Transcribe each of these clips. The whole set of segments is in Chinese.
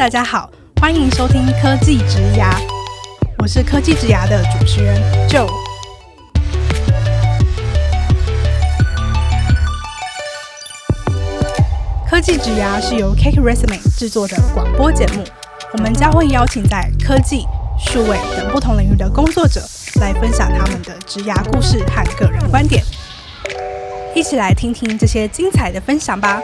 大家好，欢迎收听科技职涯，我是科技职涯的主持人 Joe。科技职涯是由 Cake Resume 制作的广播节目，我们将会邀请在科技、数位等不同领域的工作者来分享他们的职牙故事和个人观点，一起来听听这些精彩的分享吧。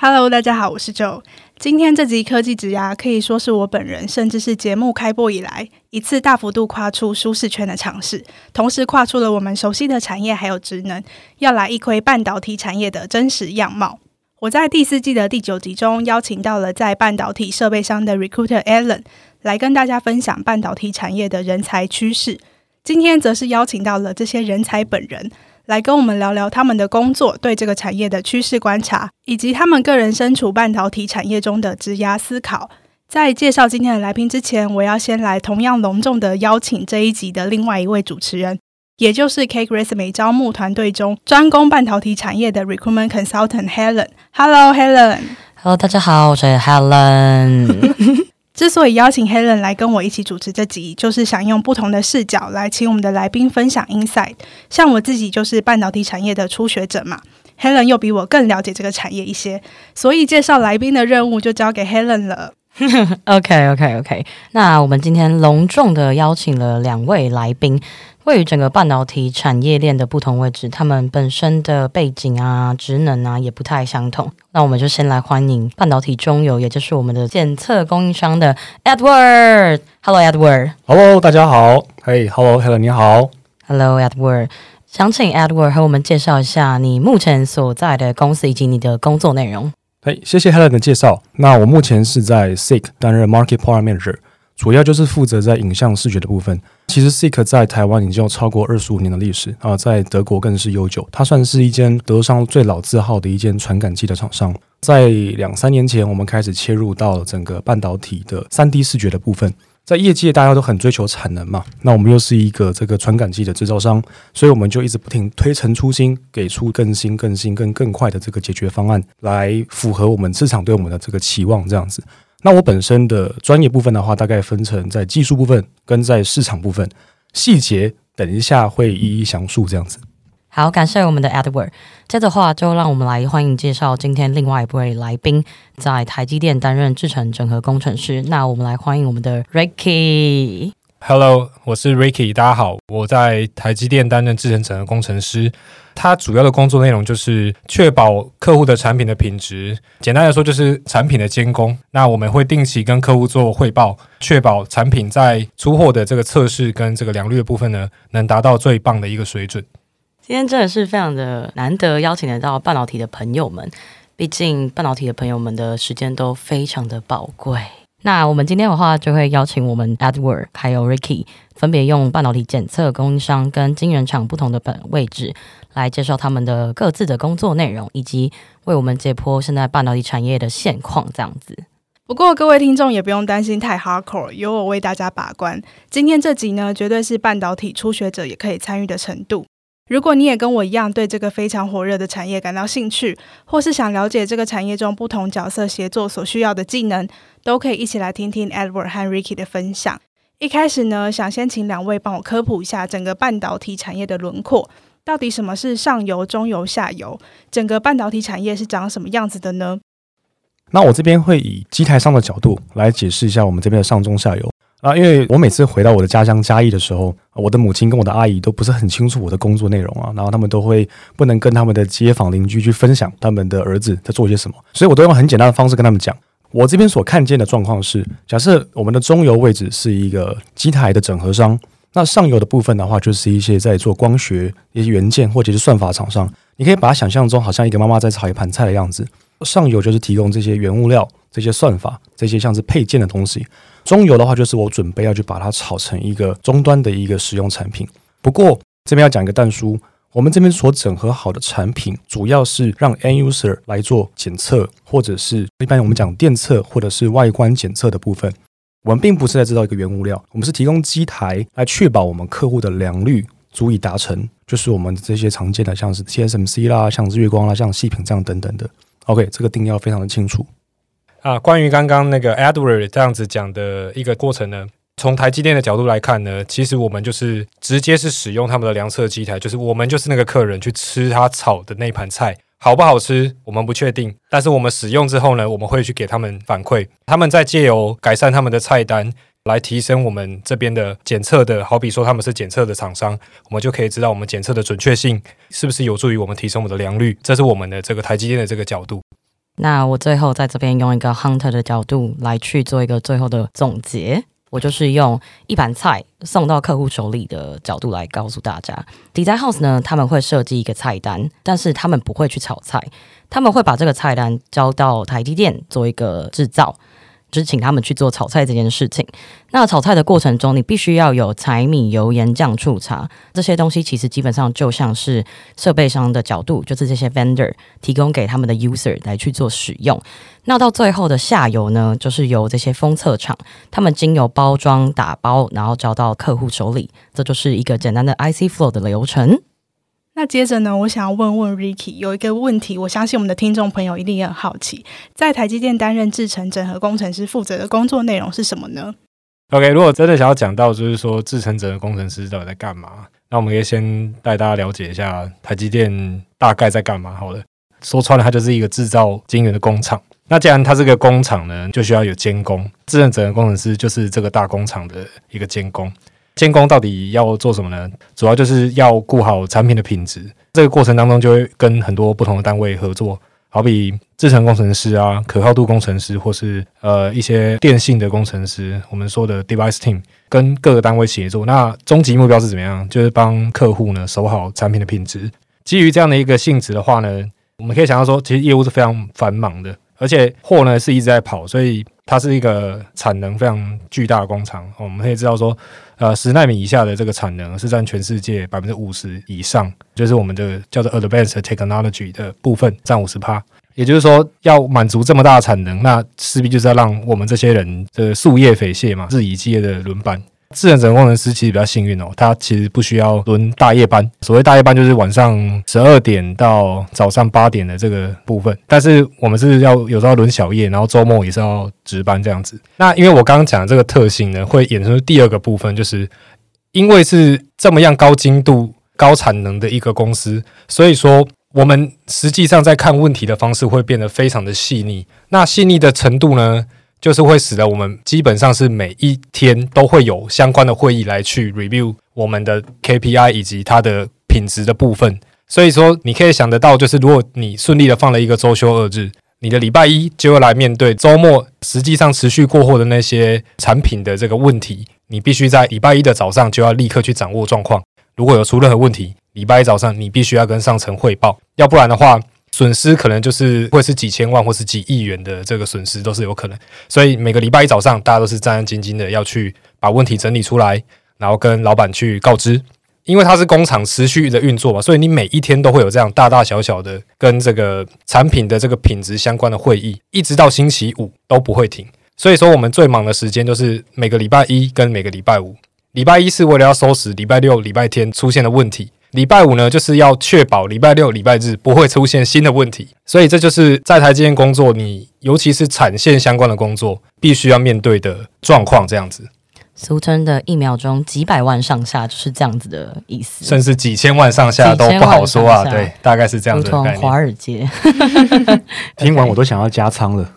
Hello，大家好，我是 Joe。今天这集科技职涯可以说是我本人，甚至是节目开播以来一次大幅度跨出舒适圈的尝试，同时跨出了我们熟悉的产业还有职能，要来一窥半导体产业的真实样貌。我在第四季的第九集中邀请到了在半导体设备商的 Recruiter Alan 来跟大家分享半导体产业的人才趋势。今天则是邀请到了这些人才本人。来跟我们聊聊他们的工作，对这个产业的趋势观察，以及他们个人身处半导体产业中的职涯思考。在介绍今天的来宾之前，我要先来同样隆重的邀请这一集的另外一位主持人，也就是 Cake Resume 招募团队中专攻半导体产业的 Recruitment Consultant Helen。Hello，Helen。Hello，大家好，我是 Helen。之所以邀请 Helen 来跟我一起主持这集，就是想用不同的视角来请我们的来宾分享 insight。像我自己就是半导体产业的初学者嘛，Helen 又比我更了解这个产业一些，所以介绍来宾的任务就交给 Helen 了。OK OK OK，那我们今天隆重的邀请了两位来宾。位于整个半导体产业链的不同位置，他们本身的背景啊、职能啊也不太相同。那我们就先来欢迎半导体中游，也就是我们的检测供应商的 Edward。Hello，Edward。Hello，大家好。Hey，Hello，Helen，你好。Hello，Edward。想请 Edward 和我们介绍一下你目前所在的公司以及你的工作内容。嘿，hey, 谢谢 Helen 的介绍。那我目前是在 SICK 担任 Market Product Manager。主要就是负责在影像视觉的部分。其实 SICK 在台湾已经有超过二十五年的历史啊，在德国更是悠久。它算是一间德商最老字号的一间传感器的厂商。在两三年前，我们开始切入到整个半导体的三 D 视觉的部分。在业界大家都很追求产能嘛，那我们又是一个这个传感器的制造商，所以我们就一直不停推陈出新，给出更新、更新、更更快的这个解决方案，来符合我们市场对我们的这个期望，这样子。那我本身的专业部分的话，大概分成在技术部分跟在市场部分，细节等一下会一一详述这样子。好，感谢我们的 Edward。接着的话，就让我们来欢迎介绍今天另外一位来宾，在台积电担任制程整合工程师。那我们来欢迎我们的 Ricky。Hello，我是 Ricky，大家好，我在台积电担任制程整合工程师。他主要的工作内容就是确保客户的产品的品质，简单来说就是产品的监工。那我们会定期跟客户做汇报，确保产品在出货的这个测试跟这个良率的部分呢，能达到最棒的一个水准。今天真的是非常的难得邀请得到半导体的朋友们，毕竟半导体的朋友们的时间都非常的宝贵。那我们今天的话，就会邀请我们 Edward 还有 Ricky，分别用半导体检测供应商跟晶圆厂不同的本位置，来介绍他们的各自的工作内容，以及为我们解剖现在半导体产业的现况。这样子。不过各位听众也不用担心太 hardcore，由我为大家把关。今天这集呢，绝对是半导体初学者也可以参与的程度。如果你也跟我一样对这个非常火热的产业感到兴趣，或是想了解这个产业中不同角色协作所需要的技能，都可以一起来听听 Edward 和 Ricky 的分享。一开始呢，想先请两位帮我科普一下整个半导体产业的轮廓，到底什么是上游、中游、下游？整个半导体产业是长什么样子的呢？那我这边会以机台商的角度来解释一下我们这边的上中下游。啊，因为我每次回到我的家乡嘉义的时候，我的母亲跟我的阿姨都不是很清楚我的工作内容啊，然后他们都会不能跟他们的街坊邻居去分享他们的儿子在做些什么，所以我都用很简单的方式跟他们讲，我这边所看见的状况是，假设我们的中游位置是一个机台的整合商，那上游的部分的话，就是一些在做光学一些元件或者是算法厂商，你可以把它想象中好像一个妈妈在炒一盘菜的样子，上游就是提供这些原物料、这些算法、这些像是配件的东西。中游的话，就是我准备要去把它炒成一个终端的一个使用产品。不过这边要讲一个但书，我们这边所整合好的产品，主要是让 end user 来做检测，或者是一般我们讲电测或者是外观检测的部分。我们并不是在制造一个原物料，我们是提供机台来确保我们客户的良率足以达成，就是我们这些常见的，像是 TSMC 啦，像是月光啦，像细品这样等等的。OK，这个定要非常的清楚啊。关于刚刚那个 Edward 这样子讲的一个过程呢，从台积电的角度来看呢，其实我们就是直接是使用他们的量测机台，就是我们就是那个客人去吃他炒的那盘菜。好不好吃，我们不确定，但是我们使用之后呢，我们会去给他们反馈，他们在借由改善他们的菜单，来提升我们这边的检测的，好比说他们是检测的厂商，我们就可以知道我们检测的准确性是不是有助于我们提升我们的良率，这是我们的这个台积电的这个角度。那我最后在这边用一个 hunter 的角度来去做一个最后的总结。我就是用一盘菜送到客户手里的角度来告诉大家，Design House 呢，他们会设计一个菜单，但是他们不会去炒菜，他们会把这个菜单交到台积电做一个制造。就是请他们去做炒菜这件事情。那炒菜的过程中，你必须要有柴米油盐酱醋茶这些东西，其实基本上就像是设备商的角度，就是这些 vendor 提供给他们的 user 来去做使用。那到最后的下游呢，就是由这些封测厂，他们经由包装打包，然后交到客户手里，这就是一个简单的 IC flow 的流程。那接着呢，我想要问问 Ricky 有一个问题，我相信我们的听众朋友一定也很好奇，在台积电担任制程整合工程师负责的工作内容是什么呢？OK，如果真的想要讲到就是说制程整合工程师到底在干嘛，那我们可以先带大家了解一下台积电大概在干嘛。好了，说穿了，它就是一个制造晶圆的工厂。那既然它是个工厂呢，就需要有监工，制程整合工程师就是这个大工厂的一个监工。监工到底要做什么呢？主要就是要顾好产品的品质。这个过程当中就会跟很多不同的单位合作，好比制程工程师啊、可靠度工程师，或是呃一些电信的工程师，我们说的 device team，跟各个单位协作。那终极目标是怎么样？就是帮客户呢守好产品的品质。基于这样的一个性质的话呢，我们可以想到说，其实业务是非常繁忙的，而且货呢是一直在跑，所以它是一个产能非常巨大的工厂。我们可以知道说。呃，十纳米以下的这个产能是占全世界百分之五十以上，就是我们的叫做 advanced technology 的部分占五十趴。也就是说，要满足这么大的产能，那势必就是要让我们这些人这个夙夜匪懈嘛，日以继夜的轮班。智能整合工程师其实比较幸运哦，他其实不需要轮大夜班。所谓大夜班就是晚上十二点到早上八点的这个部分，但是我们是要有时候轮小夜，然后周末也是要值班这样子。那因为我刚刚讲的这个特性呢，会衍生出第二个部分，就是因为是这么样高精度、高产能的一个公司，所以说我们实际上在看问题的方式会变得非常的细腻。那细腻的程度呢，就是会使得我们基本上是每一天都会有相关的会议来去 review 我们的 KPI 以及它的品质的部分。所以说，你可以想得到，就是如果你顺利的放了一个周休二日，你的礼拜一就会来面对周末实际上持续过货的那些产品的这个问题，你必须在礼拜一的早上就要立刻去掌握状况。如果有出任何问题，礼拜一早上你必须要跟上层汇报，要不然的话。损失可能就是会是几千万或是几亿元的这个损失都是有可能，所以每个礼拜一早上，大家都是战战兢兢的要去把问题整理出来，然后跟老板去告知，因为它是工厂持续的运作嘛，所以你每一天都会有这样大大小小的跟这个产品的这个品质相关的会议，一直到星期五都不会停。所以说，我们最忙的时间就是每个礼拜一跟每个礼拜五。礼拜一是为了要收拾礼拜六、礼拜天出现的问题。礼拜五呢，就是要确保礼拜六、礼拜日不会出现新的问题，所以这就是在台积电工作，你尤其是产线相关的工作，必须要面对的状况。这样子，俗称的一秒钟几百万上下，就是这样子的意思，甚至几千万上下都不好说啊。对，大概是这样子的概念。如同华尔街，听完我都想要加仓了。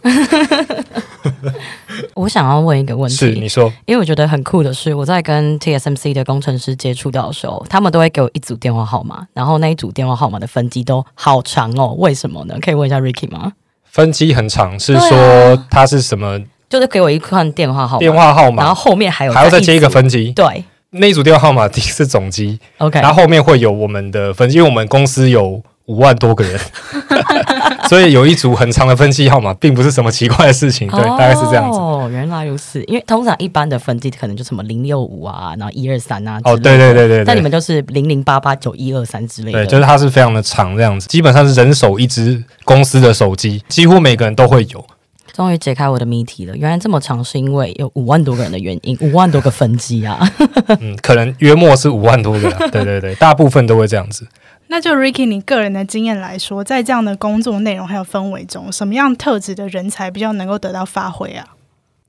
我想要问一个问题，是你说，因为我觉得很酷的是，我在跟 TSMC 的工程师接触到的时候，他们都会给我一组电话号码，然后那一组电话号码的分机都好长哦，为什么呢？可以问一下 Ricky 吗？分机很长，是说它是什么？啊、就是给我一串电话号码，电话号码，然后后面还有还要再接一个分机，对，那一组电话号码第一是总机，OK，然后后面会有我们的分机，因为我们公司有。五万多个人，所以有一组很长的分机号码，并不是什么奇怪的事情。对，大概是这样子。哦，原来如此。因为通常一般的分机可能就什么零六五啊，然后一二三啊。哦，对对对对。但你们就是零零八八九一二三之类的。对，就是它是非常的长这样子，基本上是人手一只公司的手机，几乎每个人都会有。终于解开我的谜题了，原来这么长是因为有五万多个人的原因，五万多个分机啊。嗯，可能约莫是五万多个，对对对，大部分都会这样子。那就 Ricky，你个人的经验来说，在这样的工作内容还有氛围中，什么样特质的人才比较能够得到发挥啊？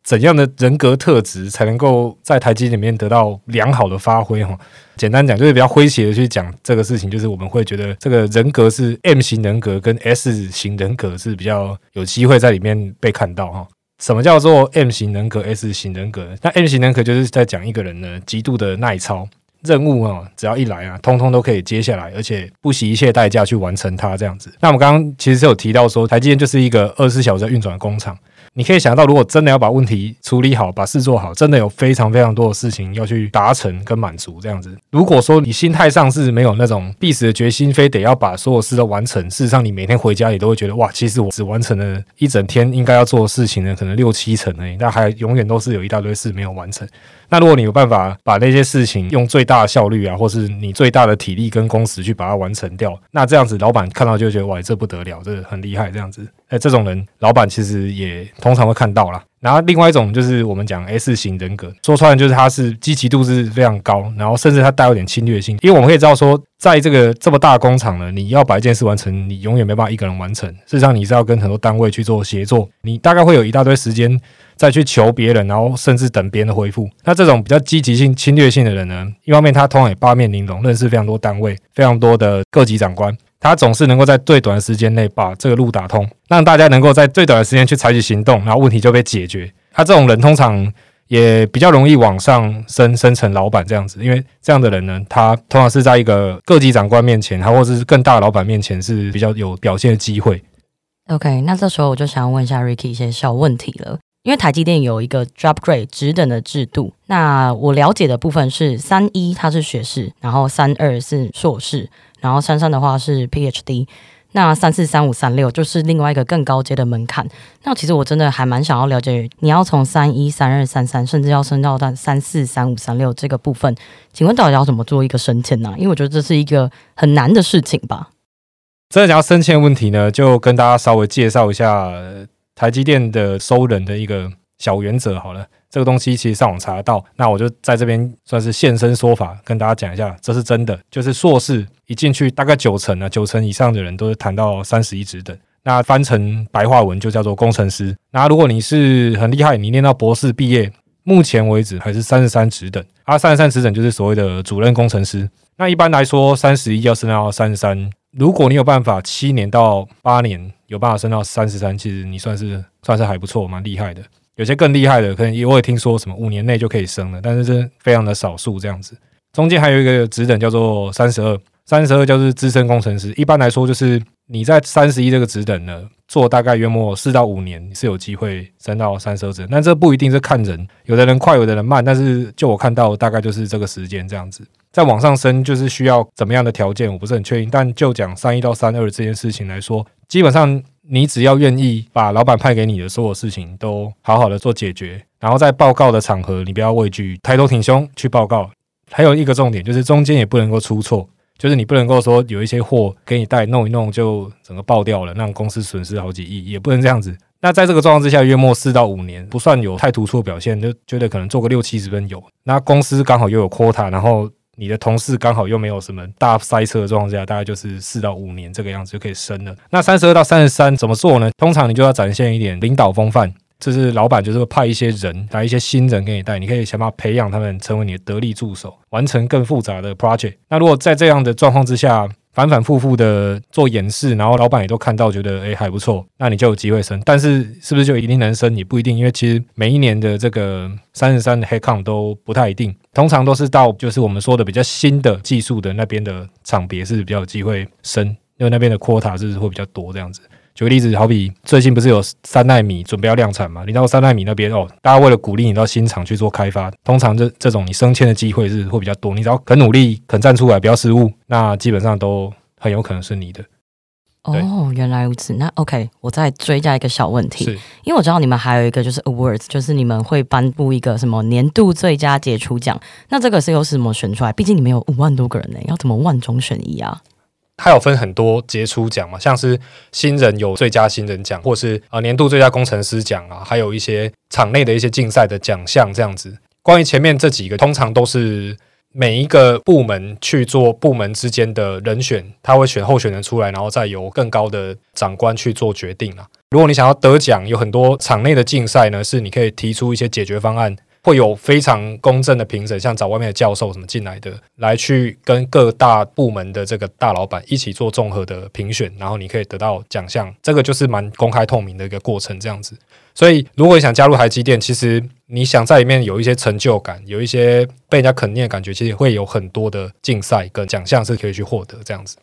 怎样的人格特质才能够在台积里面得到良好的发挥？哈，简单讲就是比较诙谐的去讲这个事情，就是我们会觉得这个人格是 M 型人格跟 S 型人格是比较有机会在里面被看到哈。什么叫做 M 型人格、S 型人格？那 M 型人格就是在讲一个人呢，极度的耐操，任务啊，只要一来啊，通通都可以接下来，而且不惜一切代价去完成它这样子。那我们刚刚其实是有提到说，台积电就是一个二十四小时运转的工厂。你可以想到，如果真的要把问题处理好，把事做好，真的有非常非常多的事情要去达成跟满足这样子。如果说你心态上是没有那种必死的决心，非得要把所有事都完成，事实上你每天回家也都会觉得，哇，其实我只完成了一整天应该要做的事情呢，可能六七成而已，但还永远都是有一大堆事没有完成。那如果你有办法把那些事情用最大的效率啊，或是你最大的体力跟工时去把它完成掉，那这样子老板看到就觉得哇，这不得了，这很厉害这样子。哎，这种人老板其实也通常会看到啦。然后另外一种就是我们讲 S 型人格，说穿了就是他是积极度是非常高，然后甚至他带有点侵略性，因为我们可以知道说，在这个这么大工厂呢，你要把一件事完成，你永远没办法一个人完成，事实上你是要跟很多单位去做协作，你大概会有一大堆时间。再去求别人，然后甚至等别人的回复。那这种比较积极性、侵略性的人呢，一方面他通常也八面玲珑，认识非常多单位、非常多的各级长官，他总是能够在最短的时间内把这个路打通，让大家能够在最短的时间去采取行动，然后问题就被解决。他这种人通常也比较容易往上升，升成老板这样子，因为这样的人呢，他通常是在一个各级长官面前，他或者是更大的老板面前是比较有表现的机会。OK，那这时候我就想要问一下 Ricky 一些小问题了。因为台积电有一个 job grade 职等的制度，那我了解的部分是三一它是学士，然后三二是硕士，然后三三的话是 PhD，那三四三五三六就是另外一个更高阶的门槛。那其实我真的还蛮想要了解，你要从三一、三二、三三，甚至要升到到三四、三五、三六这个部分，请问到底要怎么做一个升迁呢？因为我觉得这是一个很难的事情吧。真的讲到升迁问题呢，就跟大家稍微介绍一下。台积电的收人的一个小原则，好了，这个东西其实上网查得到，那我就在这边算是现身说法，跟大家讲一下，这是真的。就是硕士一进去，大概九成啊，九成以上的人都是谈到三十一职等，那翻成白话文就叫做工程师。那如果你是很厉害，你念到博士毕业，目前为止还是三十三职等，啊，三十三职等就是所谓的主任工程师。那一般来说，三十一要升到三十三。如果你有办法七年到八年有办法升到三十三，其实你算是算是还不错，蛮厉害的。有些更厉害的，可能我也听说什么五年内就可以升了，但是这非常的少数这样子。中间还有一个职等叫做三十二，三十二就是资深工程师。一般来说，就是你在三十一这个职等呢，做大概约莫四到五年，是有机会升到三十二职。但这不一定是看人，有的人快，有的人慢。但是就我看到，大概就是这个时间这样子。再往上升就是需要怎么样的条件，我不是很确定。但就讲三一到三二这件事情来说，基本上你只要愿意把老板派给你的所有事情都好好的做解决，然后在报告的场合你不要畏惧，抬头挺胸去报告。还有一个重点就是中间也不能够出错，就是你不能够说有一些货给你带弄一弄就整个爆掉了，让公司损失好几亿，也不能这样子。那在这个状况之下，约莫四到五年不算有太突出的表现，就觉得可能做个六七十分有。那公司刚好又有 quota，然后。你的同事刚好又没有什么大塞车的状况下，大概就是四到五年这个样子就可以升了。那三十二到三十三怎么做呢？通常你就要展现一点领导风范，就是老板就是会派一些人来一些新人给你带，你可以想办法培养他们成为你的得力助手，完成更复杂的 project。那如果在这样的状况之下，反反复复的做演示，然后老板也都看到，觉得诶还不错，那你就有机会升。但是是不是就一定能升？也不一定，因为其实每一年的这个三十三的 headcount 都不太一定，通常都是到就是我们说的比较新的技术的那边的厂别是比较有机会升，因为那边的 quota 是会比较多这样子。举个例子，好比最近不是有三奈米准备要量产嘛？你到三奈米那边哦，大家为了鼓励你到新厂去做开发，通常这这种你升迁的机会是会比较多。你只要肯努力、肯站出来，不要失误，那基本上都很有可能是你的。哦，原来如此。那 OK，我再追加一个小问题，因为我知道你们还有一个就是 awards，就是你们会颁布一个什么年度最佳杰出奖。那这个是又是怎么选出来？毕竟你们有五万多个人呢，要怎么万中选一啊？它有分很多杰出奖嘛，像是新人有最佳新人奖，或是啊年度最佳工程师奖啊，还有一些场内的一些竞赛的奖项这样子。关于前面这几个，通常都是每一个部门去做部门之间的人选，他会选候选人出来，然后再由更高的长官去做决定啊。如果你想要得奖，有很多场内的竞赛呢，是你可以提出一些解决方案。会有非常公正的评审，像找外面的教授什么进来的，来去跟各大部门的这个大老板一起做综合的评选，然后你可以得到奖项。这个就是蛮公开透明的一个过程，这样子。所以，如果你想加入台积电，其实你想在里面有一些成就感，有一些被人家肯定的感觉，其实会有很多的竞赛跟奖项是可以去获得这样子。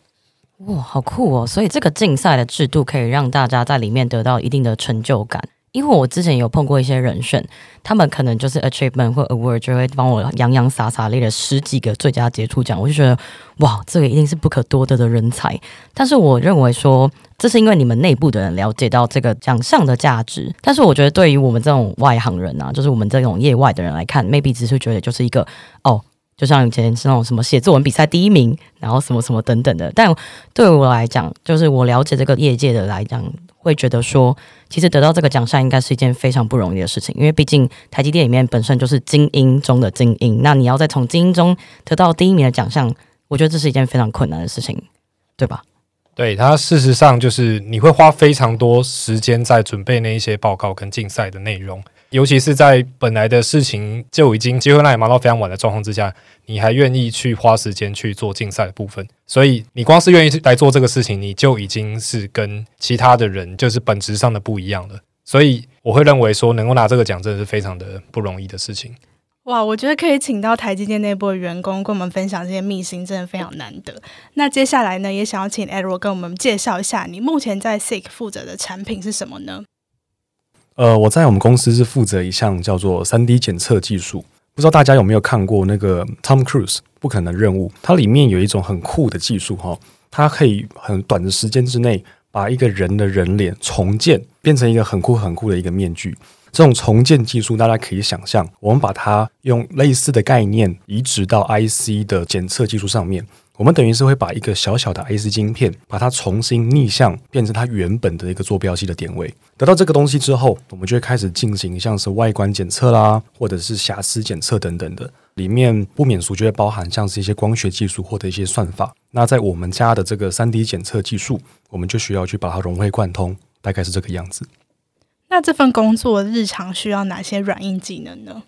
哇，好酷哦！所以这个竞赛的制度可以让大家在里面得到一定的成就感。因为我之前有碰过一些人选，他们可能就是 achievement 或 award 就会帮我洋洋洒洒列了十几个最佳杰出奖，我就觉得哇，这个一定是不可多得的人才。但是我认为说，这是因为你们内部的人了解到这个奖项的价值。但是我觉得对于我们这种外行人啊，就是我们这种业外的人来看，maybe 只是觉得就是一个哦，就像以前是那种什么写作文比赛第一名，然后什么什么等等的。但对我来讲，就是我了解这个业界的来讲。会觉得说，其实得到这个奖项应该是一件非常不容易的事情，因为毕竟台积电里面本身就是精英中的精英，那你要再从精英中得到第一名的奖项，我觉得这是一件非常困难的事情，对吧？对，它事实上就是你会花非常多时间在准备那一些报告跟竞赛的内容。尤其是在本来的事情就已经机会让你忙到非常晚的状况之下，你还愿意去花时间去做竞赛的部分，所以你光是愿意来做这个事情，你就已经是跟其他的人就是本质上的不一样了。所以我会认为说，能够拿这个奖真的是非常的不容易的事情。哇，我觉得可以请到台积电内部的员工跟我们分享这些秘辛，真的非常难得。那接下来呢，也想要请 Edward 跟我们介绍一下，你目前在 SICK 负责的产品是什么呢？呃，我在我们公司是负责一项叫做三 D 检测技术。不知道大家有没有看过那个 Tom Cruise 不可能任务？它里面有一种很酷的技术哈，它可以很短的时间之内把一个人的人脸重建，变成一个很酷很酷的一个面具。这种重建技术，大家可以想象，我们把它用类似的概念移植到 IC 的检测技术上面。我们等于是会把一个小小的 IC 晶片，把它重新逆向变成它原本的一个坐标系的点位。得到这个东西之后，我们就会开始进行像是外观检测啦，或者是瑕疵检测等等的。里面不免俗就会包含像是一些光学技术或者一些算法。那在我们家的这个 3D 检测技术，我们就需要去把它融会贯通，大概是这个样子。那这份工作日常需要哪些软硬技能呢？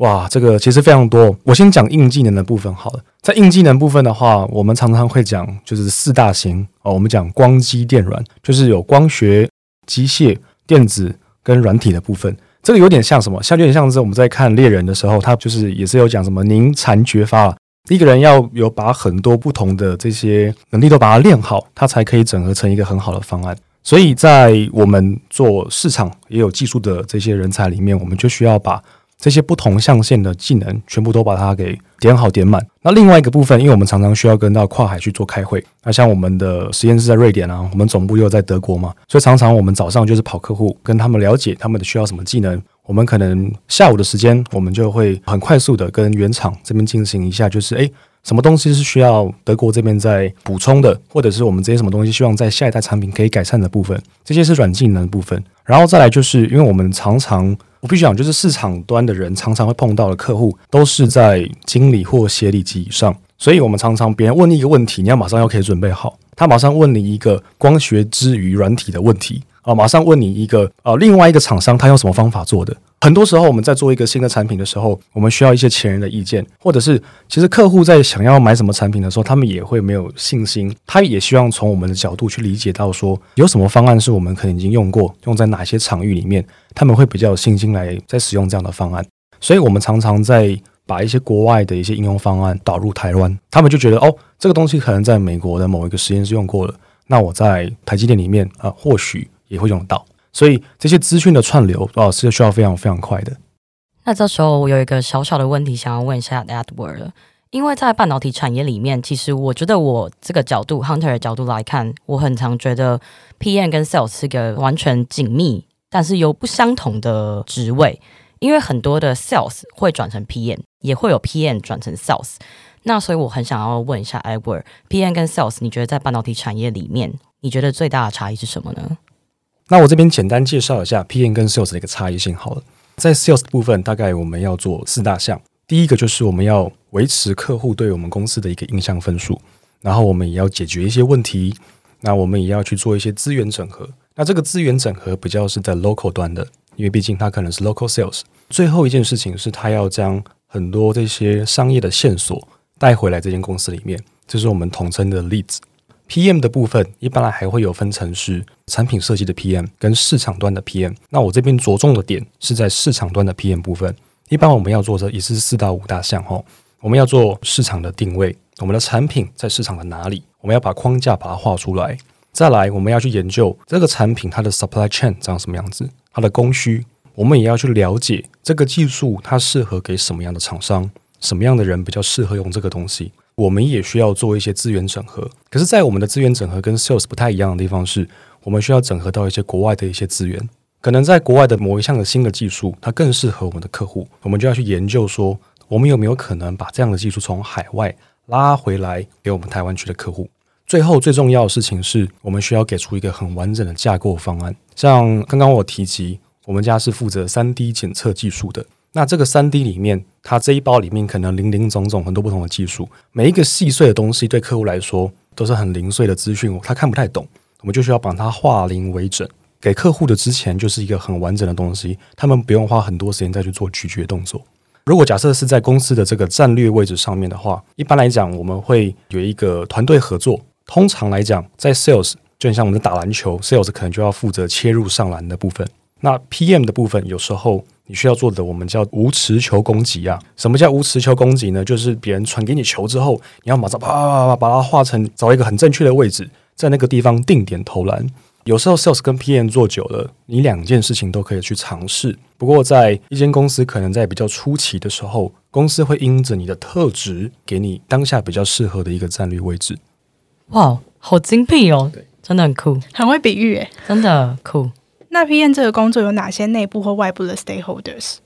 哇，这个其实非常多。我先讲硬技能的部分好了。在硬技能部分的话，我们常常会讲就是四大型哦。我们讲光机电软，就是有光学、机械、电子跟软体的部分。这个有点像什么？像有点像是我们在看猎人的时候，他就是也是有讲什么宁残绝发。一个人要有把很多不同的这些能力都把它练好，他才可以整合成一个很好的方案。所以在我们做市场也有技术的这些人才里面，我们就需要把。这些不同象限的技能，全部都把它给点好点满。那另外一个部分，因为我们常常需要跟到跨海去做开会，那像我们的实验室在瑞典啊，我们总部又在德国嘛，所以常常我们早上就是跑客户，跟他们了解他们的需要什么技能。我们可能下午的时间，我们就会很快速的跟原厂这边进行一下，就是诶，什么东西是需要德国这边再补充的，或者是我们这些什么东西希望在下一代产品可以改善的部分，这些是软技能的部分。然后再来就是，因为我们常常。我必须讲，就是市场端的人常常会碰到的客户，都是在经理或协理级以上，所以我们常常别人问你一个问题，你要马上要可以准备好。他马上问你一个光学之于软体的问题啊，马上问你一个啊，另外一个厂商他用什么方法做的。很多时候我们在做一个新的产品的时候，我们需要一些前人的意见，或者是其实客户在想要买什么产品的时候，他们也会没有信心，他也希望从我们的角度去理解到说，有什么方案是我们可能已经用过，用在哪些场域里面，他们会比较有信心来在使用这样的方案。所以我们常常在把一些国外的一些应用方案导入台湾，他们就觉得哦，这个东西可能在美国的某一个实验室用过了，那我在台积电里面啊，或许也会用到。所以这些资讯的串流啊，是需要非常非常快的。那这时候我有一个小小的问题想要问一下 Edward，因为在半导体产业里面，其实我觉得我这个角度 Hunter 的角度来看，我很常觉得 PM 跟 Sales 是个完全紧密但是又不相同的职位，因为很多的 Sales 会转成 PM，也会有 PM 转成 Sales。那所以我很想要问一下 Edward，PM 跟 Sales，你觉得在半导体产业里面，你觉得最大的差异是什么呢？那我这边简单介绍一下 PM 跟 Sales 的一个差异性好了。在 Sales 部分，大概我们要做四大项。第一个就是我们要维持客户对我们公司的一个印象分数，然后我们也要解决一些问题，那我们也要去做一些资源整合。那这个资源整合比较是在 local 端的，因为毕竟它可能是 local sales。最后一件事情是，他要将很多这些商业的线索。带回来这间公司里面，这是我们统称的 leads。PM 的部分一般来还会有分成是产品设计的 PM 跟市场端的 PM。那我这边着重的点是在市场端的 PM 部分。一般我们要做的也是四到五大项哦。我们要做市场的定位，我们的产品在市场的哪里？我们要把框架把它画出来。再来，我们要去研究这个产品它的 supply chain 长什么样子，它的供需。我们也要去了解这个技术它适合给什么样的厂商。什么样的人比较适合用这个东西？我们也需要做一些资源整合。可是，在我们的资源整合跟 Sales 不太一样的地方是，我们需要整合到一些国外的一些资源。可能在国外的某一项的新的技术，它更适合我们的客户，我们就要去研究说，我们有没有可能把这样的技术从海外拉回来给我们台湾区的客户。最后，最重要的事情是我们需要给出一个很完整的架构方案。像刚刚我提及，我们家是负责 3D 检测技术的。那这个三 D 里面，它这一包里面可能零零总总很多不同的技术，每一个细碎的东西对客户来说都是很零碎的资讯，他看不太懂，我们就需要把它化零为整，给客户的之前就是一个很完整的东西，他们不用花很多时间再去做咀嚼动作。如果假设是在公司的这个战略位置上面的话，一般来讲我们会有一个团队合作。通常来讲，在 Sales 就像我们打篮球，Sales 可能就要负责切入上篮的部分。那 PM 的部分有时候。你需要做的，我们叫无持球攻击啊。什么叫无持球攻击呢？就是别人传给你球之后，你要马上啪啪啪把它画成，找一个很正确的位置，在那个地方定点投篮。有时候 Sales 跟 PM 做久了，你两件事情都可以去尝试。不过，在一间公司，可能在比较初期的时候，公司会因着你的特质，给你当下比较适合的一个战略位置。哇，好精辟哦！对，真的很酷，很会比喻，哎，真的酷。那 PM 这个工作有哪些内部或外部的 stakeholders？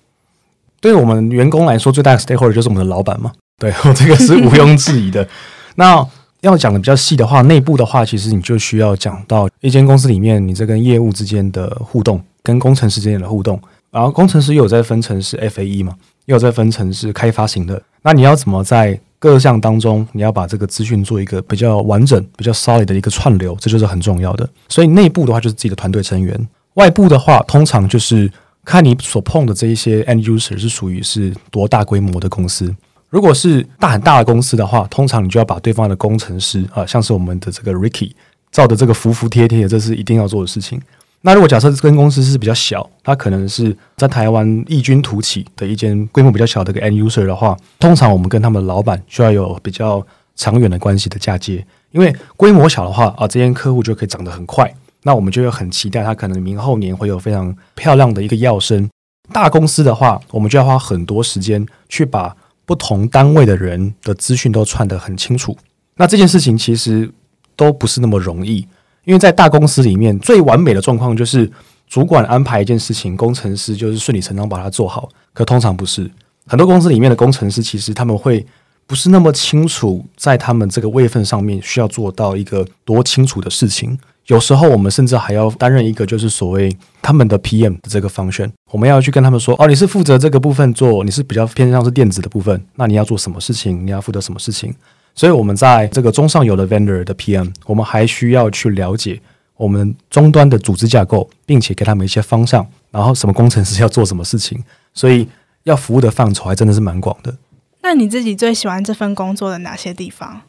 对我们员工来说，最大的 stakeholder 就是我们的老板嘛。对，这个是毋庸置疑的。那要讲的比较细的话，内部的话，其实你就需要讲到一间公司里面，你这跟业务之间的互动，跟工程师之间的互动。然后工程师又有在分成是 FAE 嘛，又有在分成是开发型的。那你要怎么在各项当中，你要把这个资讯做一个比较完整、比较 solid 的一个串流，这就是很重要的。所以内部的话，就是自己的团队成员。外部的话，通常就是看你所碰的这一些 end user 是属于是多大规模的公司。如果是大很大的公司的话，通常你就要把对方的工程师啊，像是我们的这个 Ricky 照的这个服服帖帖，这是一定要做的事情。那如果假设这间公司是比较小，它可能是在台湾异军突起的一间规模比较小的个 end user 的话，通常我们跟他们的老板需要有比较长远的关系的嫁接，因为规模小的话啊，这间客户就可以长得很快。那我们就会很期待它可能明后年会有非常漂亮的一个跃升。大公司的话，我们就要花很多时间去把不同单位的人的资讯都串得很清楚。那这件事情其实都不是那么容易，因为在大公司里面，最完美的状况就是主管安排一件事情，工程师就是顺理成章把它做好。可通常不是，很多公司里面的工程师其实他们会不是那么清楚，在他们这个位份上面需要做到一个多清楚的事情。有时候我们甚至还要担任一个，就是所谓他们的 PM 的这个 function，我们要去跟他们说，哦，你是负责这个部分做，你是比较偏向是电子的部分，那你要做什么事情，你要负责什么事情。所以，我们在这个中上游的 vendor 的 PM，我们还需要去了解我们终端的组织架构，并且给他们一些方向，然后什么工程师要做什么事情。所以，要服务的范畴还真的是蛮广的。那你自己最喜欢这份工作的哪些地方？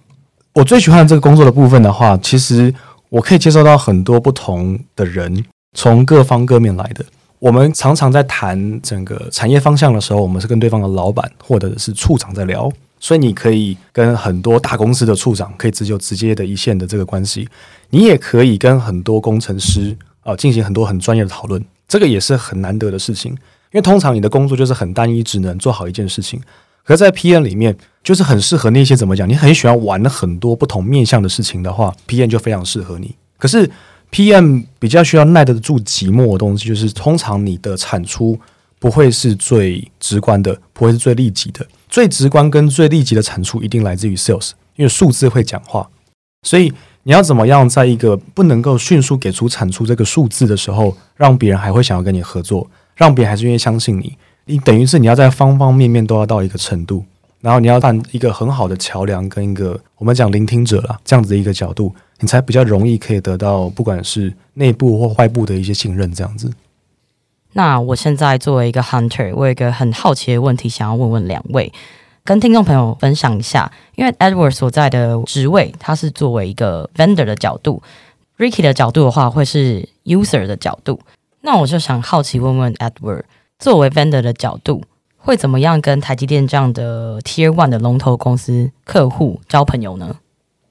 我最喜欢这个工作的部分的话，其实。我可以接受到很多不同的人，从各方各面来的。我们常常在谈整个产业方向的时候，我们是跟对方的老板或者是处长在聊，所以你可以跟很多大公司的处长可以直就直接的一线的这个关系，你也可以跟很多工程师啊进行很多很专业的讨论，这个也是很难得的事情，因为通常你的工作就是很单一，只能做好一件事情。可在 PM 里面，就是很适合那些怎么讲？你很喜欢玩很多不同面向的事情的话，PM 就非常适合你。可是 PM 比较需要耐得住寂寞的东西，就是通常你的产出不会是最直观的，不会是最立即的。最直观跟最立即的产出一定来自于 sales，因为数字会讲话。所以你要怎么样在一个不能够迅速给出产出这个数字的时候，让别人还会想要跟你合作，让别人还是愿意相信你？你等于是你要在方方面面都要到一个程度，然后你要办一个很好的桥梁跟一个我们讲聆听者啦，这样子的一个角度，你才比较容易可以得到不管是内部或外部的一些信任，这样子。那我现在作为一个 hunter，我有一个很好奇的问题想要问问两位，跟听众朋友分享一下。因为 Edward 所在的职位，他是作为一个 vendor 的角度，Ricky 的角度的话，会是 user 的角度。那我就想好奇问问 Edward，作为 vendor 的角度，会怎么样跟台积电这样的 Tier One 的龙头公司客户交朋友呢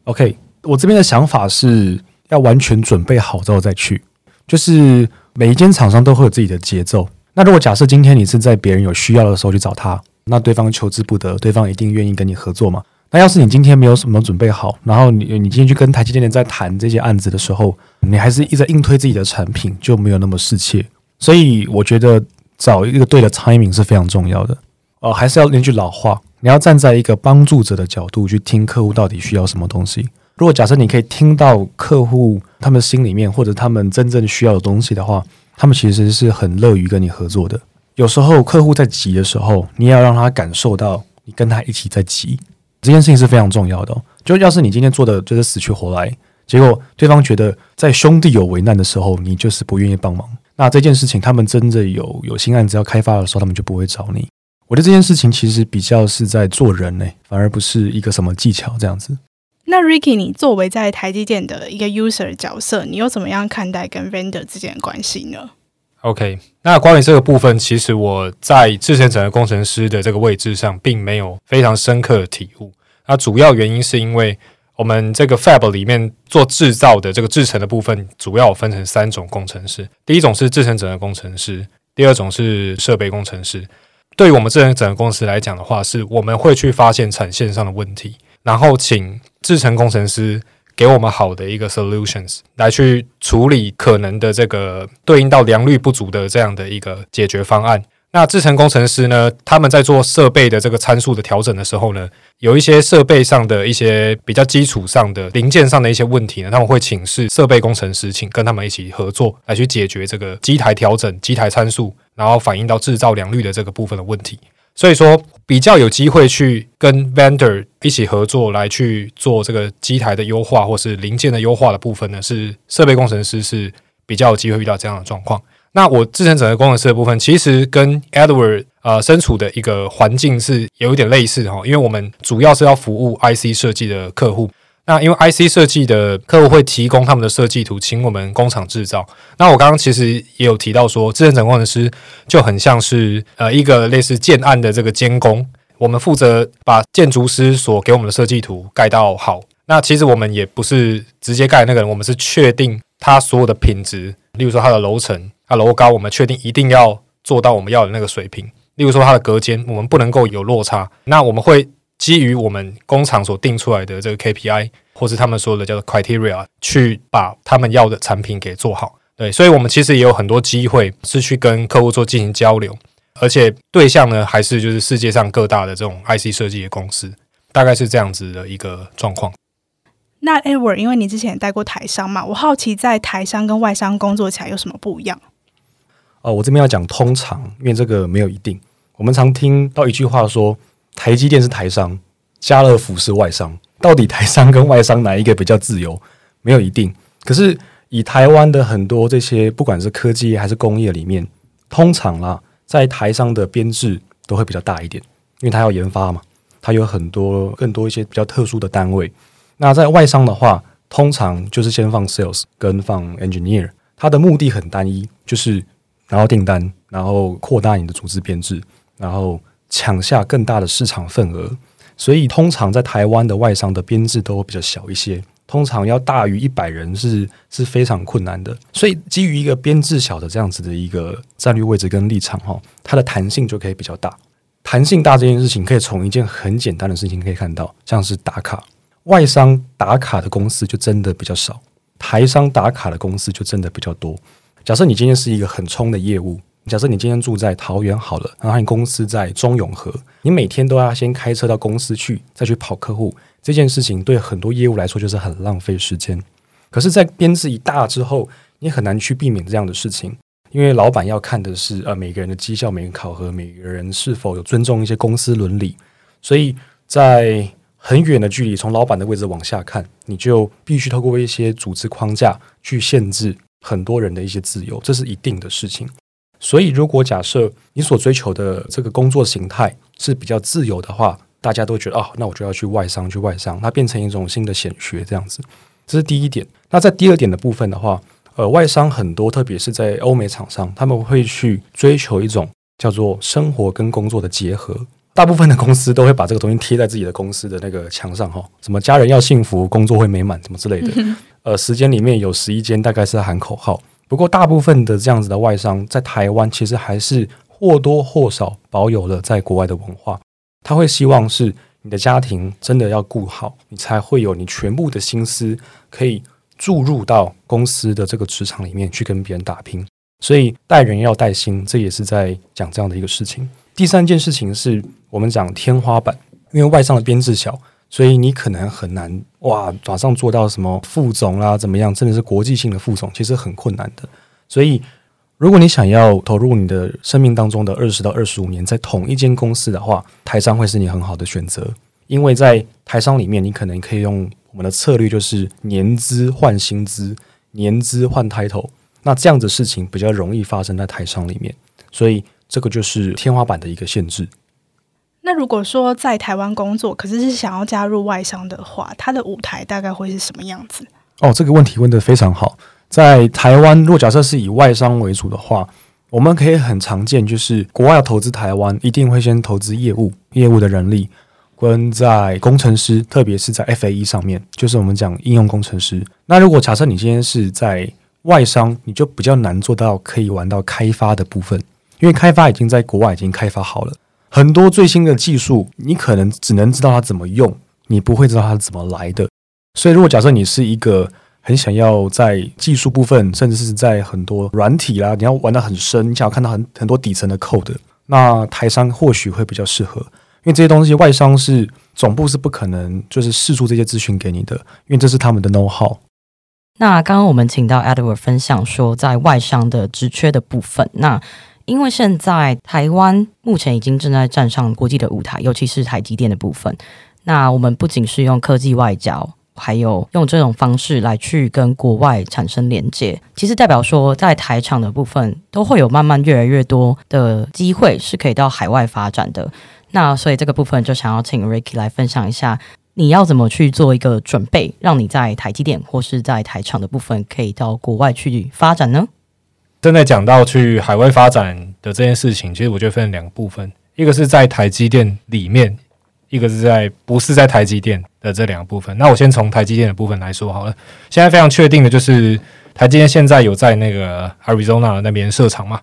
？OK，我这边的想法是要完全准备好之后再去，就是。每一间厂商都会有自己的节奏。那如果假设今天你是在别人有需要的时候去找他，那对方求之不得，对方一定愿意跟你合作嘛？那要是你今天没有什么准备好，然后你你今天去跟台积电在谈这些案子的时候，你还是一直硬推自己的产品，就没有那么适切。所以我觉得找一个对的 timing 是非常重要的。哦，还是要连句老话，你要站在一个帮助者的角度去听客户到底需要什么东西。如果假设你可以听到客户他们心里面或者他们真正需要的东西的话，他们其实是很乐于跟你合作的。有时候客户在急的时候，你也要让他感受到你跟他一起在急，这件事情是非常重要的。就要是你今天做的就是死去活来，结果对方觉得在兄弟有危难的时候，你就是不愿意帮忙，那这件事情他们真的有有新案子要开发的时候，他们就不会找你。我觉得这件事情其实比较是在做人呢，反而不是一个什么技巧这样子。那 Ricky，你作为在台积电的一个 user 角色，你又怎么样看待跟 vendor 之间的关系呢？OK，那关于这个部分，其实我在之前整个工程师的这个位置上，并没有非常深刻的体悟。那主要原因是因为我们这个 Fab 里面做制造的这个制程的部分，主要分成三种工程师。第一种是制程整合工程师，第二种是设备工程师。对于我们制程整合公司来讲的话，是我们会去发现产线上的问题。然后请制程工程师给我们好的一个 solutions 来去处理可能的这个对应到良率不足的这样的一个解决方案。那制程工程师呢，他们在做设备的这个参数的调整的时候呢，有一些设备上的一些比较基础上的零件上的一些问题呢，他们会请示设备工程师，请跟他们一起合作来去解决这个机台调整、机台参数，然后反映到制造良率的这个部分的问题。所以说，比较有机会去跟 vendor 一起合作来去做这个机台的优化，或是零件的优化的部分呢，是设备工程师是比较有机会遇到这样的状况。那我制程整合工程师的部分，其实跟 Edward 呃身处的一个环境是有一点类似哈，因为我们主要是要服务 IC 设计的客户。那因为 IC 设计的客户会提供他们的设计图，请我们工厂制造。那我刚刚其实也有提到说，制成整合工程师就很像是呃一个类似建案的这个监工，我们负责把建筑师所给我们的设计图盖到好。那其实我们也不是直接盖那个人，我们是确定他所有的品质，例如说他的楼层、他楼高，我们确定一定要做到我们要的那个水平。例如说它的隔间，我们不能够有落差。那我们会。基于我们工厂所定出来的这个 KPI，或是他们说的叫做 criteria，去把他们要的产品给做好。对，所以我们其实也有很多机会是去跟客户做进行交流，而且对象呢还是就是世界上各大的这种 IC 设计的公司，大概是这样子的一个状况。那 Edward，因为你之前也带过台商嘛，我好奇在台商跟外商工作起来有什么不一样？哦，我这边要讲通常，因为这个没有一定。我们常听到一句话说。台积电是台商，家乐福是外商。到底台商跟外商哪一个比较自由？没有一定。可是以台湾的很多这些，不管是科技还是工业里面，通常啦，在台商的编制都会比较大一点，因为它要研发嘛，它有很多更多一些比较特殊的单位。那在外商的话，通常就是先放 sales 跟放 engineer，它的目的很单一，就是拿到订单，然后扩大你的组织编制，然后。抢下更大的市场份额，所以通常在台湾的外商的编制都比较小一些，通常要大于一百人是是非常困难的。所以基于一个编制小的这样子的一个战略位置跟立场哈，它的弹性就可以比较大。弹性大这件事情可以从一件很简单的事情可以看到，像是打卡，外商打卡的公司就真的比较少，台商打卡的公司就真的比较多。假设你今天是一个很冲的业务，假设你今天住在桃园好了，然后你公司在中永和，你每天都要先开车到公司去，再去跑客户，这件事情对很多业务来说就是很浪费时间。可是，在编制一大之后，你很难去避免这样的事情，因为老板要看的是呃每个人的绩效、每个人考核、每个人是否有尊重一些公司伦理，所以在很远的距离，从老板的位置往下看，你就必须透过一些组织框架去限制很多人的一些自由，这是一定的事情。所以，如果假设你所追求的这个工作形态是比较自由的话，大家都觉得哦，那我就要去外商，去外商，它变成一种新的显学这样子。这是第一点。那在第二点的部分的话，呃，外商很多，特别是在欧美厂商，他们会去追求一种叫做生活跟工作的结合。大部分的公司都会把这个东西贴在自己的公司的那个墙上，哈，什么家人要幸福，工作会美满，什么之类的。呃，时间里面有十一间，大概是在喊口号。不过，大部分的这样子的外商在台湾，其实还是或多或少保有了在国外的文化。他会希望是你的家庭真的要顾好，你才会有你全部的心思可以注入到公司的这个职场里面去跟别人打拼。所以，带人要带心，这也是在讲这样的一个事情。第三件事情是我们讲天花板，因为外商的编制小，所以你可能很难哇，马上做到什么副总啦，怎么样，真的是国际性的副总，其实很困难的。所以，如果你想要投入你的生命当中的二十到二十五年在同一间公司的话，台商会是你很好的选择，因为在台商里面，你可能可以用我们的策略，就是年资换薪资，年资换 title，那这样的事情比较容易发生在台商里面，所以。这个就是天花板的一个限制。那如果说在台湾工作，可是是想要加入外商的话，它的舞台大概会是什么样子？哦，这个问题问得非常好。在台湾，如果假设是以外商为主的话，我们可以很常见，就是国外要投资台湾，一定会先投资业务、业务的人力，跟在工程师，特别是在 FAE 上面，就是我们讲应用工程师。那如果假设你今天是在外商，你就比较难做到可以玩到开发的部分。因为开发已经在国外已经开发好了，很多最新的技术，你可能只能知道它怎么用，你不会知道它怎么来的。所以，如果假设你是一个很想要在技术部分，甚至是在很多软体啦，你要玩得很深，你想要看到很很多底层的 code，那台商或许会比较适合，因为这些东西外商是总部是不可能就是释出这些资讯给你的，因为这是他们的 know how。那刚刚我们请到 Edward 分享说，在外商的职缺的部分，那。因为现在台湾目前已经正在站上国际的舞台，尤其是台积电的部分。那我们不仅是用科技外交，还有用这种方式来去跟国外产生连接。其实代表说，在台厂的部分都会有慢慢越来越多的机会是可以到海外发展的。那所以这个部分就想要请 Ricky 来分享一下，你要怎么去做一个准备，让你在台积电或是在台厂的部分可以到国外去发展呢？正在讲到去海外发展的这件事情，其实我觉得分两个部分，一个是在台积电里面，一个是在不是在台积电的这两个部分。那我先从台积电的部分来说好了。现在非常确定的就是台积电现在有在那个 Arizona 那边设厂嘛？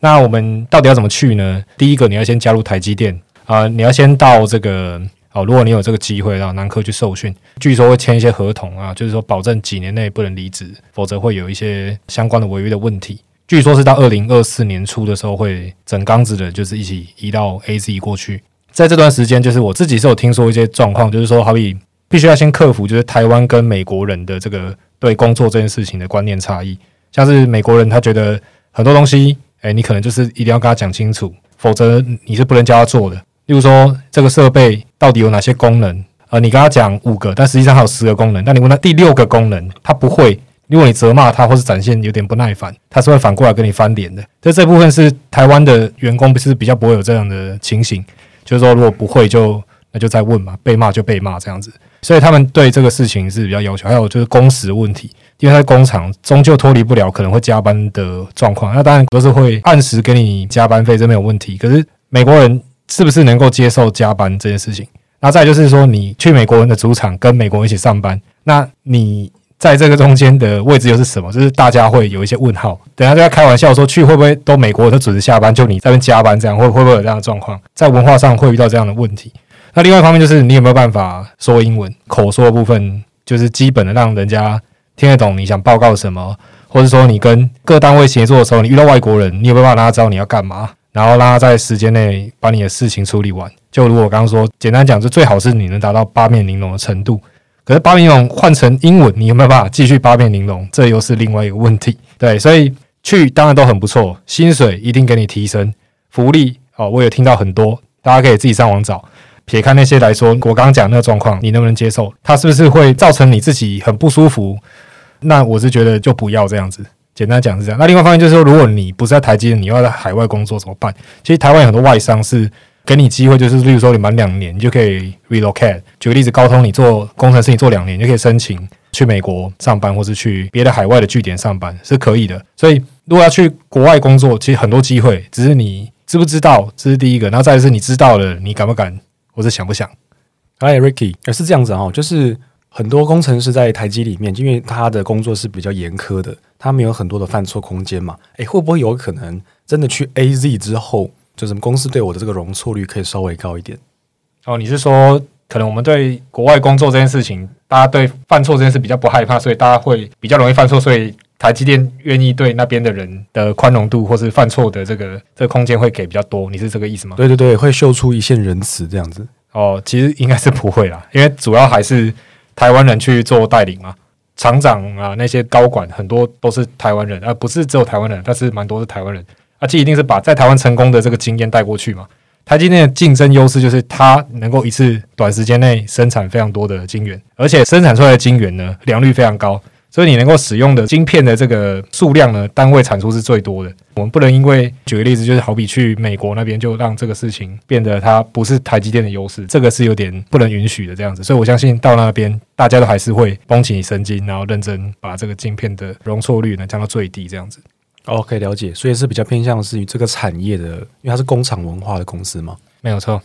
那我们到底要怎么去呢？第一个你要先加入台积电啊、你要先到这个哦，如果你有这个机会到南科去受训，据说会签一些合同啊，就是说保证几年内不能离职，否则会有一些相关的违约的问题。据说是到二零二四年初的时候，会整缸子的，就是一起移到 AZ 过去。在这段时间，就是我自己是有听说一些状况，就是说，好比必须要先克服，就是台湾跟美国人的这个对工作这件事情的观念差异。像是美国人，他觉得很多东西，哎，你可能就是一定要跟他讲清楚，否则你是不能教他做的。例如说，这个设备到底有哪些功能？呃，你跟他讲五个，但实际上还有十个功能。那你问他第六个功能，他不会。如果你责骂他，或是展现有点不耐烦，他是会反过来跟你翻脸的。这这部分是台湾的员工不是比较不会有这样的情形，就是说如果不会就那就再问嘛，被骂就被骂这样子。所以他们对这个事情是比较要求。还有就是工时问题，因为在工厂终究脱离不了可能会加班的状况。那当然都是会按时给你加班费，这没有问题。可是美国人是不是能够接受加班这件事情？那再就是说，你去美国人的主场跟美国人一起上班，那你。在这个中间的位置又是什么？就是大家会有一些问号。等下就在开玩笑说，去会不会都美国都准时下班，就你在那边加班这样，会会不会有这样的状况？在文化上会遇到这样的问题。那另外一方面就是你有没有办法说英文？口说的部分就是基本的让人家听得懂你想报告什么，或者说你跟各单位协作的时候，你遇到外国人，你有没有办法让他知道你要干嘛，然后让他在时间内把你的事情处理完？就如果我刚刚说，简单讲，就最好是你能达到八面玲珑的程度。可是八面玲珑换成英文，你有没有办法继续八面玲珑？这又是另外一个问题。对，所以去当然都很不错，薪水一定给你提升，福利哦，我有听到很多，大家可以自己上网找。撇开那些来说，我刚刚讲那个状况，你能不能接受？它是不是会造成你自己很不舒服？那我是觉得就不要这样子。简单讲是这样。那另外一方面就是说，如果你不是在台积电，你要在海外工作怎么办？其实台湾有很多外商是。给你机会，就是例如说你满两年，你就可以 relocate。举个例子，高通你做工程师，你做两年，你就可以申请去美国上班，或是去别的海外的据点上班，是可以的。所以如果要去国外工作，其实很多机会，只是你知不知道，这是第一个。然后再是你知道了，你敢不敢，或是想不想？哎，Ricky 也是这样子哈，就是很多工程师在台积里面，因为他的工作是比较严苛的，他没有很多的犯错空间嘛。诶，会不会有可能真的去 AZ 之后？就是公司对我的这个容错率可以稍微高一点哦。你是说，可能我们对国外工作这件事情，大家对犯错这件事比较不害怕，所以大家会比较容易犯错，所以台积电愿意对那边的人的宽容度，或是犯错的这个这个空间会给比较多？你是这个意思吗？对对对，会秀出一线仁慈这样子。哦，其实应该是不会啦，因为主要还是台湾人去做带领嘛，厂长啊那些高管很多都是台湾人，而不是只有台湾人，但是蛮多是台湾人。而且一定是把在台湾成功的这个经验带过去嘛。台积电的竞争优势就是它能够一次短时间内生产非常多的晶圆，而且生产出来的晶圆呢，良率非常高，所以你能够使用的晶片的这个数量呢，单位产出是最多的。我们不能因为举个例子，就是好比去美国那边就让这个事情变得它不是台积电的优势，这个是有点不能允许的这样子。所以我相信到那边大家都还是会绷起神经，然后认真把这个晶片的容错率呢降到最低这样子。OK，了解，所以是比较偏向是于这个产业的，因为它是工厂文化的公司嘛，没有错。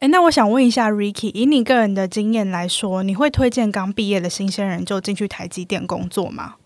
诶，那我想问一下，Ricky，以你个人的经验来说，你会推荐刚毕业的新鲜人就进去台积电工作吗？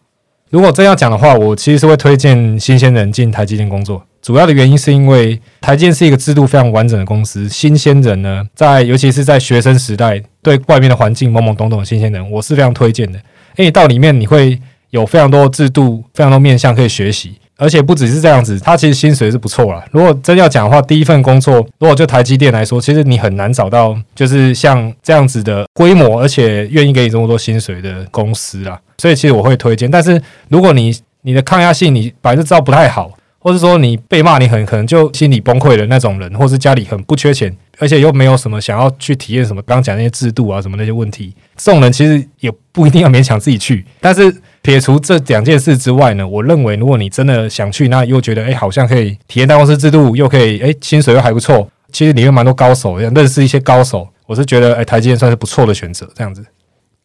如果真要讲的话，我其实是会推荐新鲜人进台积电工作。主要的原因是因为台积电是一个制度非常完整的公司，新鲜人呢，在尤其是在学生时代，对外面的环境懵懵懂懂的新鲜人，我是非常推荐的。因为到里面你会有非常多制度、非常多面向可以学习。而且不只是这样子，他其实薪水是不错啦。如果真要讲的话，第一份工作，如果就台积电来说，其实你很难找到就是像这样子的规模，而且愿意给你这么多薪水的公司啦。所以其实我会推荐。但是如果你你的抗压性你本来就知道不太好，或者说你被骂你很可能就心理崩溃的那种人，或是家里很不缺钱，而且又没有什么想要去体验什么刚讲那些制度啊什么那些问题，这种人其实也不一定要勉强自己去，但是。撇除这两件事之外呢，我认为如果你真的想去，那又觉得哎，好像可以体验大公司制度，又可以哎，薪水又还不错，其实里面蛮多高手，认识一些高手，我是觉得哎，台积电算是不错的选择。这样子，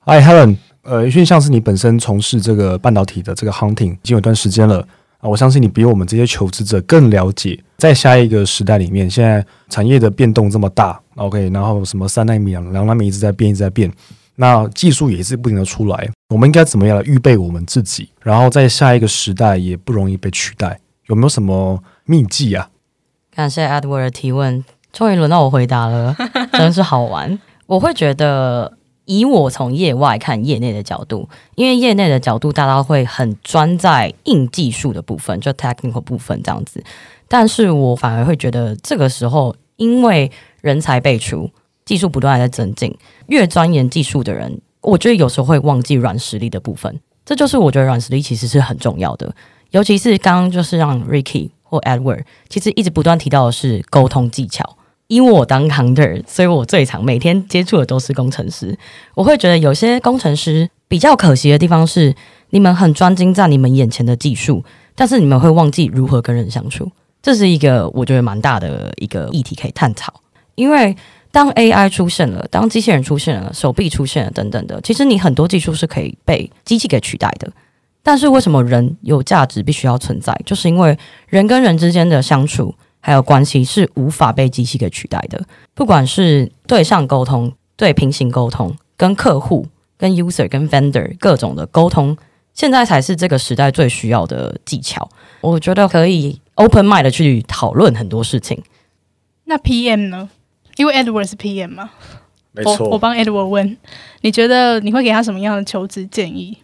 哎，Helen，呃，因为像是你本身从事这个半导体的这个 hunting 已经有段时间了啊，我相信你比我们这些求职者更了解，在下一个时代里面，现在产业的变动这么大，OK，然后什么三奈米、两纳米一直在变，一直在变。那技术也是不停的出来，我们应该怎么样来预备我们自己，然后在下一个时代也不容易被取代？有没有什么秘技啊？感谢 Edward 的提问，终于轮到我回答了，真是好玩。我会觉得，以我从业外看业内的角度，因为业内的角度大家会很专在硬技术的部分，就 technical 部分这样子，但是我反而会觉得这个时候，因为人才辈出。技术不断在增进，越钻研技术的人，我觉得有时候会忘记软实力的部分。这就是我觉得软实力其实是很重要的，尤其是刚刚就是让 Ricky 或 Edward 其实一直不断提到的是沟通技巧。因为我当 Hunter，所以我最常每天接触的都是工程师。我会觉得有些工程师比较可惜的地方是，你们很专精在你们眼前的技术，但是你们会忘记如何跟人相处。这是一个我觉得蛮大的一个议题可以探讨，因为。当 AI 出现了，当机器人出现了，手臂出现了，等等的，其实你很多技术是可以被机器给取代的。但是为什么人有价值必须要存在？就是因为人跟人之间的相处还有关系是无法被机器给取代的。不管是对上沟通、对平行沟通、跟客户、跟 user、跟 vendor 各种的沟通，现在才是这个时代最需要的技巧。我觉得可以 open mind 的去讨论很多事情。那 PM 呢？因为 Edward 是 PM 嘛，没错。我我帮 Edward 问，你觉得你会给他什么样的求职建议？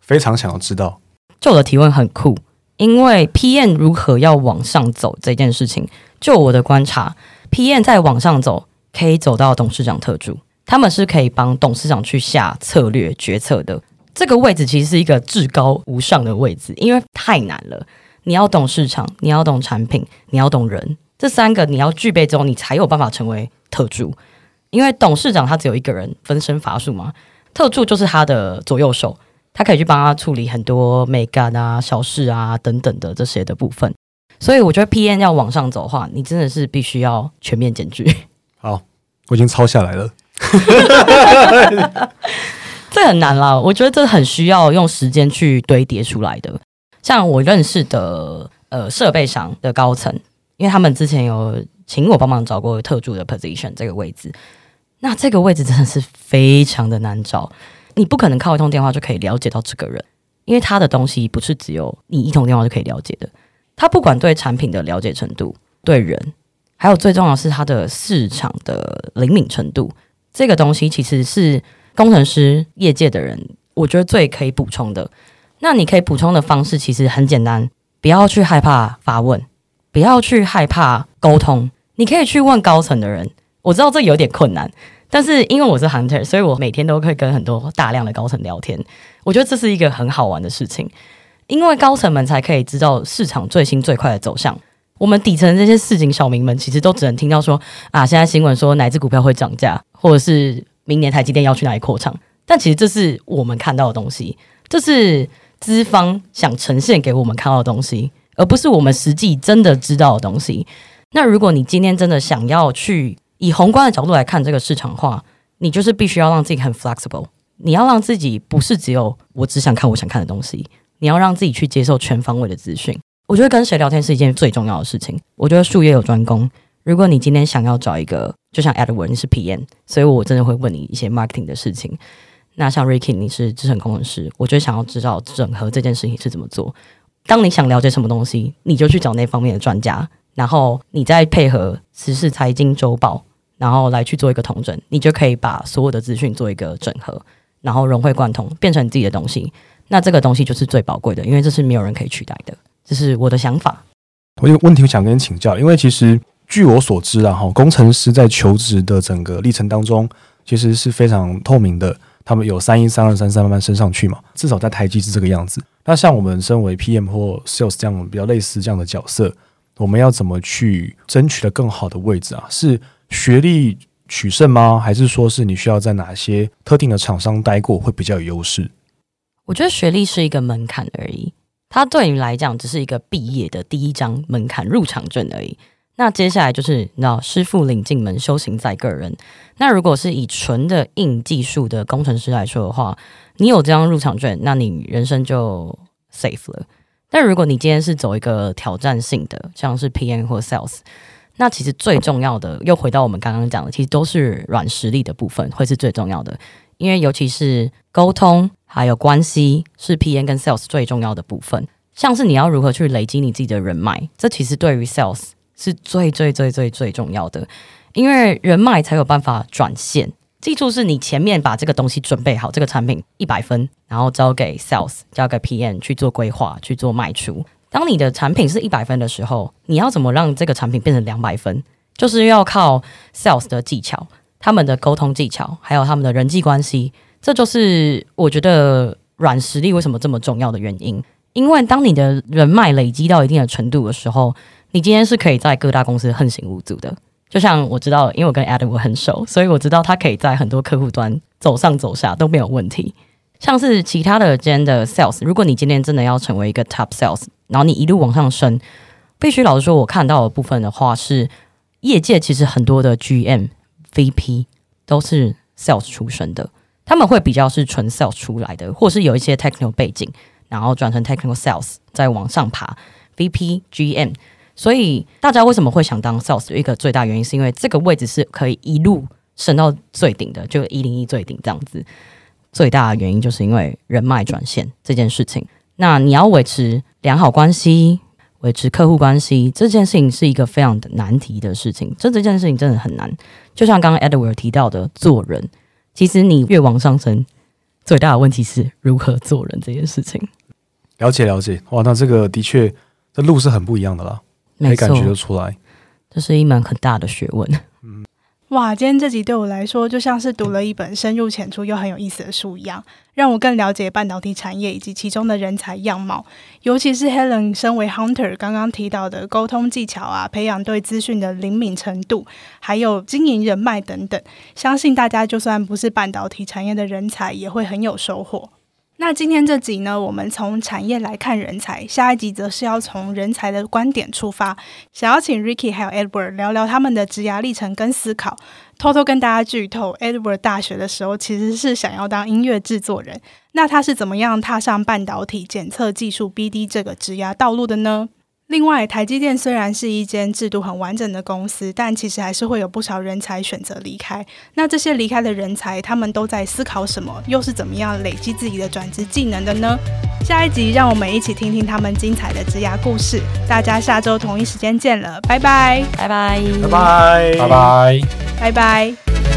非常想要知道。就我的提问很酷，因为 PM 如何要往上走这件事情，就我的观察，PM 在往上走可以走到董事长特助，他们是可以帮董事长去下策略决策的。这个位置其实是一个至高无上的位置，因为太难了。你要懂市场，你要懂产品，你要懂人，这三个你要具备之后，你才有办法成为特助。因为董事长他只有一个人，分身乏术嘛，特助就是他的左右手。他可以去帮他处理很多美感啊、小事啊等等的这些的部分，所以我觉得 P N 要往上走的话，你真的是必须要全面兼具。好，我已经抄下来了。这很难啦，我觉得这很需要用时间去堆叠出来的。像我认识的呃设备商的高层，因为他们之前有请我帮忙找过特助的 position 这个位置，那这个位置真的是非常的难找。你不可能靠一通电话就可以了解到这个人，因为他的东西不是只有你一通电话就可以了解的。他不管对产品的了解程度，对人，还有最重要是他的市场的灵敏程度，这个东西其实是工程师业界的人，我觉得最可以补充的。那你可以补充的方式其实很简单，不要去害怕发问，不要去害怕沟通，你可以去问高层的人。我知道这有点困难。但是因为我是 hunter，所以我每天都会跟很多大量的高层聊天。我觉得这是一个很好玩的事情，因为高层们才可以知道市场最新最快的走向。我们底层这些市井小民们，其实都只能听到说啊，现在新闻说哪只股票会涨价，或者是明年台积电要去哪里扩厂。但其实这是我们看到的东西，这是资方想呈现给我们看到的东西，而不是我们实际真的知道的东西。那如果你今天真的想要去，以宏观的角度来看这个市场化，你就是必须要让自己很 flexible。你要让自己不是只有我只想看我想看的东西，你要让自己去接受全方位的资讯。我觉得跟谁聊天是一件最重要的事情。我觉得术业有专攻。如果你今天想要找一个，就像 Edward 你是 PM，所以我真的会问你一些 marketing 的事情。那像 Ricky 你是资深工程师，我就想要知道整合这件事情是怎么做。当你想了解什么东西，你就去找那方面的专家，然后你再配合时事财经周报。然后来去做一个统整，你就可以把所有的资讯做一个整合，然后融会贯通，变成你自己的东西。那这个东西就是最宝贵的，因为这是没有人可以取代的。这是我的想法。我有问题想跟你请教，因为其实据我所知啊，哈，工程师在求职的整个历程当中，其实是非常透明的。他们有三一、三二、三三慢慢升上去嘛，至少在台积是这个样子。那像我们身为 PM 或 Sales 这样比较类似这样的角色，我们要怎么去争取的更好的位置啊？是学历取胜吗？还是说是你需要在哪些特定的厂商待过会比较有优势？我觉得学历是一个门槛而已，它对你来讲只是一个毕业的第一张门槛入场证而已。那接下来就是你知道，师傅领进门，修行在个人。那如果是以纯的硬技术的工程师来说的话，你有这张入场券，那你人生就 safe 了。但如果你今天是走一个挑战性的，像是 PM 或 Sales。那其实最重要的，又回到我们刚刚讲的，其实都是软实力的部分，会是最重要的。因为尤其是沟通还有关系，是 PM 跟 Sales 最重要的部分。像是你要如何去累积你自己的人脉，这其实对于 Sales 是最最最最最重要的。因为人脉才有办法转线。记住，是你前面把这个东西准备好，这个产品一百分，然后交给 Sales，交给 PM 去做规划，去做卖出。当你的产品是一百分的时候，你要怎么让这个产品变成两百分？就是要靠 sales 的技巧，他们的沟通技巧，还有他们的人际关系。这就是我觉得软实力为什么这么重要的原因。因为当你的人脉累积到一定的程度的时候，你今天是可以在各大公司横行无阻的。就像我知道，因为我跟 Adam 我很熟，所以我知道他可以在很多客户端走上走下都没有问题。像是其他的间的 sales，如果你今天真的要成为一个 top sales，然后你一路往上升，必须老实说，我看到的部分的话是，业界其实很多的 GM、VP 都是 sales 出身的，他们会比较是纯 sales 出来的，或是有一些 technical 背景，然后转成 technical sales 再往上爬 VP、GM。所以大家为什么会想当 sales？一个最大原因是因为这个位置是可以一路升到最顶的，就一零一最顶这样子。最大的原因就是因为人脉转线这件事情。那你要维持良好关系，维持客户关系，这件事情是一个非常的难题的事情。这这件事情真的很难。就像刚刚 Edward 提到的，做人，其实你越往上升，最大的问题是如何做人这件事情。了解了解，哇，那这个的确，这路是很不一样的啦，可以感觉得出来，这是一门很大的学问。嗯，哇，今天这集对我来说就像是读了一本深入浅出又很有意思的书一样，让我更了解半导体产业以及其中的人才样貌，尤其是 Helen 身为 Hunter 刚刚提到的沟通技巧啊，培养对资讯的灵敏程度，还有经营人脉等等，相信大家就算不是半导体产业的人才，也会很有收获。那今天这集呢，我们从产业来看人才，下一集则是要从人才的观点出发，想要请 Ricky 还有 Edward 聊聊他们的职涯历程跟思考。偷偷跟大家剧透，Edward 大学的时候其实是想要当音乐制作人，那他是怎么样踏上半导体检测技术 BD 这个职涯道路的呢？另外，台积电虽然是一间制度很完整的公司，但其实还是会有不少人才选择离开。那这些离开的人才，他们都在思考什么？又是怎么样累积自己的转职技能的呢？下一集让我们一起听听他们精彩的职涯故事。大家下周同一时间见了，拜拜，拜拜，拜拜，拜拜，拜拜。